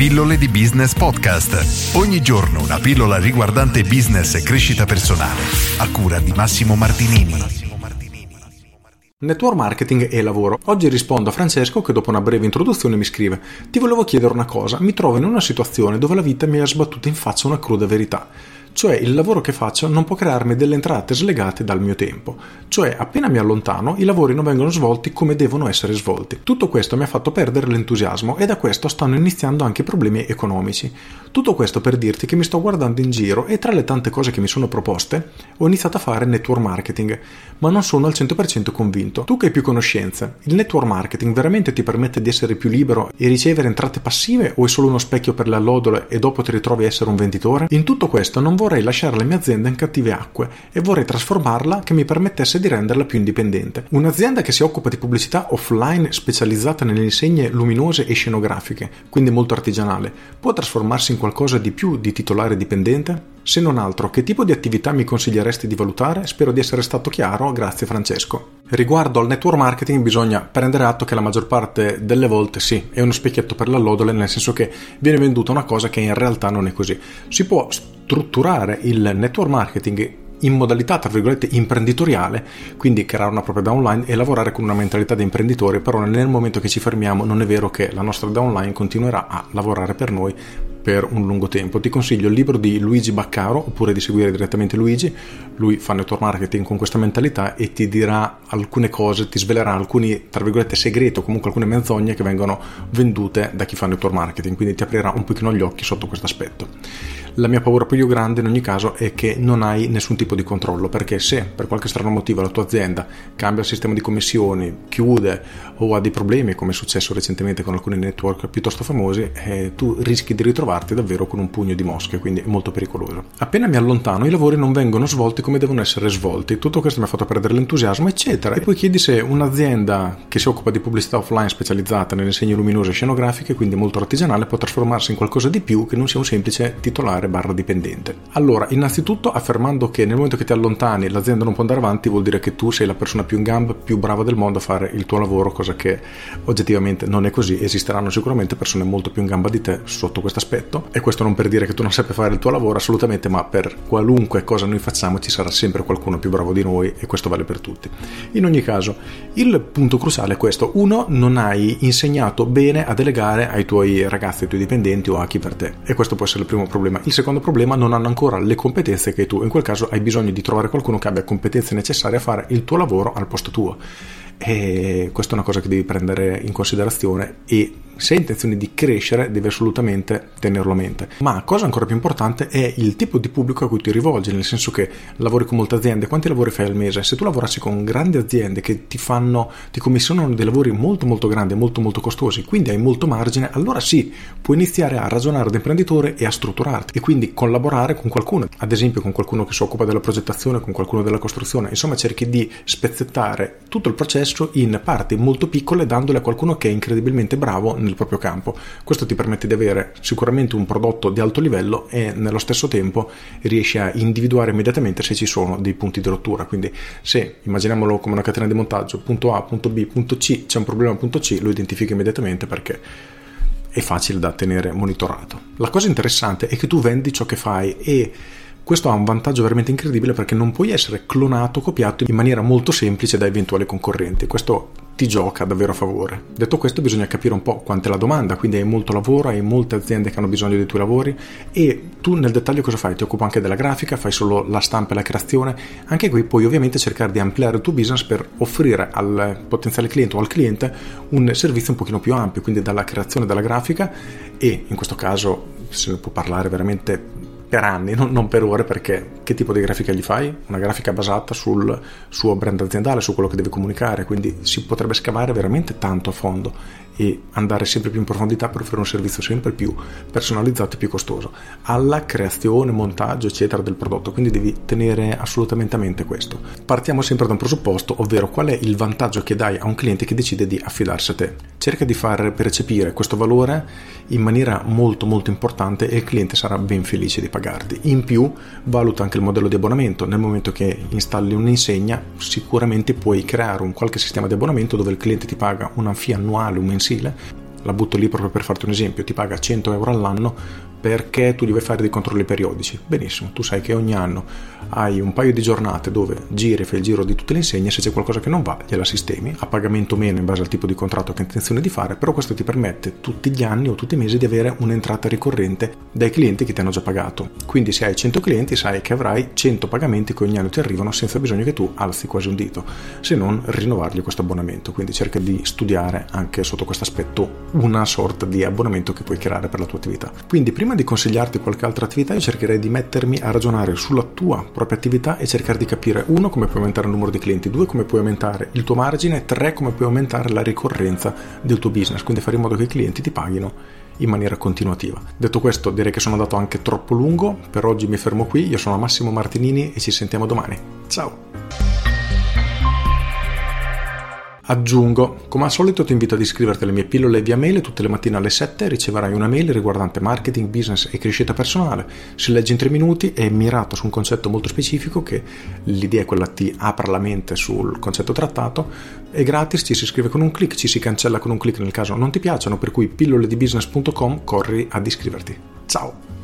Pillole di Business Podcast. Ogni giorno una pillola riguardante business e crescita personale. A cura di Massimo Martinini. Network marketing e lavoro. Oggi rispondo a Francesco che dopo una breve introduzione mi scrive: Ti volevo chiedere una cosa, mi trovo in una situazione dove la vita mi ha sbattuto in faccia una cruda verità. Cioè il lavoro che faccio non può crearmi delle entrate slegate dal mio tempo. Cioè appena mi allontano i lavori non vengono svolti come devono essere svolti. Tutto questo mi ha fatto perdere l'entusiasmo e da questo stanno iniziando anche problemi economici. Tutto questo per dirti che mi sto guardando in giro e tra le tante cose che mi sono proposte ho iniziato a fare network marketing, ma non sono al 100% convinto. Tu che hai più conoscenze, il network marketing veramente ti permette di essere più libero e ricevere entrate passive o è solo uno specchio per le allodole e dopo ti ritrovi a essere un venditore? In tutto questo non vorrei lasciare la mia azienda in cattive acque e vorrei trasformarla che mi permettesse di renderla più indipendente. Un'azienda che si occupa di pubblicità offline specializzata nelle insegne luminose e scenografiche, quindi molto artigianale, può trasformarsi in qualcosa di più di titolare dipendente? Se non altro, che tipo di attività mi consiglieresti di valutare? Spero di essere stato chiaro, grazie Francesco. Riguardo al network marketing bisogna prendere atto che la maggior parte delle volte sì, è uno specchietto per l'allodole, nel senso che viene venduta una cosa che in realtà non è così. Si può strutturare il network marketing in modalità tra virgolette imprenditoriale, quindi creare una propria downline e lavorare con una mentalità da imprenditore, però nel momento che ci fermiamo non è vero che la nostra downline continuerà a lavorare per noi per un lungo tempo. Ti consiglio il libro di Luigi Baccaro oppure di seguire direttamente Luigi, lui fa network marketing con questa mentalità e ti dirà alcune cose, ti svelerà alcuni tra virgolette segreti o comunque alcune menzogne che vengono vendute da chi fa network marketing, quindi ti aprirà un pochino gli occhi sotto questo aspetto. La mia paura più grande in ogni caso è che non hai nessun tipo di controllo, perché se per qualche strano motivo la tua azienda cambia il sistema di commissioni, chiude o ha dei problemi, come è successo recentemente con alcuni network piuttosto famosi, eh, tu rischi di ritrovarti davvero con un pugno di mosche, quindi è molto pericoloso. Appena mi allontano i lavori non vengono svolti come devono essere svolti, tutto questo mi ha fatto perdere l'entusiasmo, eccetera. E poi chiedi se un'azienda che si occupa di pubblicità offline specializzata nelle insegne luminose e scenografiche, quindi molto artigianale, può trasformarsi in qualcosa di più che non sia un semplice titolare barra dipendente. Allora, innanzitutto affermando che nel momento che ti allontani l'azienda non può andare avanti vuol dire che tu sei la persona più in gamba, più brava del mondo a fare il tuo lavoro, cosa che oggettivamente non è così. Esisteranno sicuramente persone molto più in gamba di te sotto questo aspetto e questo non per dire che tu non sappia fare il tuo lavoro assolutamente, ma per qualunque cosa noi facciamo ci sarà sempre qualcuno più bravo di noi e questo vale per tutti. In ogni caso, il punto cruciale è questo. Uno, non hai insegnato bene a delegare ai tuoi ragazzi, ai tuoi dipendenti o a chi per te. E questo può essere il primo problema. Il secondo problema, non hanno ancora le competenze che tu. In quel caso hai bisogno di trovare qualcuno che abbia competenze necessarie a fare il tuo lavoro al posto tuo. E questa è una cosa che devi prendere in considerazione e se hai intenzione di crescere devi assolutamente tenerlo a mente. Ma cosa ancora più importante è il tipo di pubblico a cui ti rivolgi, nel senso che lavori con molte aziende, quanti lavori fai al mese? Se tu lavorassi con grandi aziende che ti fanno, ti commissionano dei lavori molto molto grandi, molto molto costosi, quindi hai molto margine, allora sì, puoi iniziare a ragionare da imprenditore e a strutturarti e quindi collaborare con qualcuno, ad esempio con qualcuno che si occupa della progettazione, con qualcuno della costruzione, insomma cerchi di spezzettare tutto il processo in parti molto piccole dandole a qualcuno che è incredibilmente bravo nel proprio campo. Questo ti permette di avere sicuramente un prodotto di alto livello e nello stesso tempo riesci a individuare immediatamente se ci sono dei punti di rottura. Quindi se immaginiamolo come una catena di montaggio, punto A, punto B, punto C, c'è un problema punto C, lo identifichi immediatamente perché è facile da tenere monitorato. La cosa interessante è che tu vendi ciò che fai e questo ha un vantaggio veramente incredibile perché non puoi essere clonato, copiato in maniera molto semplice da eventuali concorrenti. Questo ti gioca davvero a favore. Detto questo bisogna capire un po' quanto è la domanda, quindi hai molto lavoro, hai molte aziende che hanno bisogno dei tuoi lavori e tu nel dettaglio cosa fai? Ti occupi anche della grafica, fai solo la stampa e la creazione, anche qui puoi ovviamente cercare di ampliare il tuo business per offrire al potenziale cliente o al cliente un servizio un pochino più ampio, quindi dalla creazione della grafica e in questo caso se ne può parlare veramente per anni, non, non, per ore, perché che tipo di grafica gli fai? Una grafica basata sul suo brand aziendale, su quello che deve comunicare, quindi si potrebbe scavare veramente tanto a fondo e andare sempre più in profondità per offrire un servizio sempre più personalizzato e più costoso alla creazione, montaggio eccetera del prodotto. Quindi devi tenere assolutamente a mente questo. Partiamo sempre da un presupposto ovvero qual è il vantaggio che dai a un cliente che decide di affidarsi a te. Cerca di far percepire questo valore in maniera molto molto importante e il cliente sarà ben felice di pagarti. In più valuta anche il modello di abbonamento. Nel momento che installi un'insegna sicuramente puoi creare un qualche sistema di abbonamento dove il cliente ti paga una fee annuale un mensile mensile la butto lì proprio per farti un esempio, ti paga 100 euro all'anno perché tu devi fare dei controlli periodici. Benissimo, tu sai che ogni anno hai un paio di giornate dove giri, fai il giro di tutte le insegne, se c'è qualcosa che non va gliela sistemi, a pagamento meno in base al tipo di contratto che hai intenzione di fare, però questo ti permette tutti gli anni o tutti i mesi di avere un'entrata ricorrente dai clienti che ti hanno già pagato. Quindi se hai 100 clienti sai che avrai 100 pagamenti che ogni anno ti arrivano senza bisogno che tu alzi quasi un dito, se non rinnovargli questo abbonamento. Quindi cerca di studiare anche sotto questo aspetto una sorta di abbonamento che puoi creare per la tua attività. Quindi prima di consigliarti qualche altra attività io cercherei di mettermi a ragionare sulla tua propria attività e cercare di capire uno come puoi aumentare il numero di clienti, due come puoi aumentare il tuo margine, tre come puoi aumentare la ricorrenza del tuo business, quindi fare in modo che i clienti ti paghino in maniera continuativa. Detto questo, direi che sono andato anche troppo lungo, per oggi mi fermo qui, io sono Massimo Martinini e ci sentiamo domani. Ciao! Aggiungo, come al solito ti invito ad iscriverti alle mie pillole via mail tutte le mattine alle 7 riceverai una mail riguardante marketing, business e crescita personale. Si legge in 3 minuti è mirato su un concetto molto specifico che l'idea è quella ti apra la mente sul concetto trattato, è gratis, ci si iscrive con un clic, ci si cancella con un clic nel caso non ti piacciono, per cui pilloledibusiness.com corri ad iscriverti. Ciao!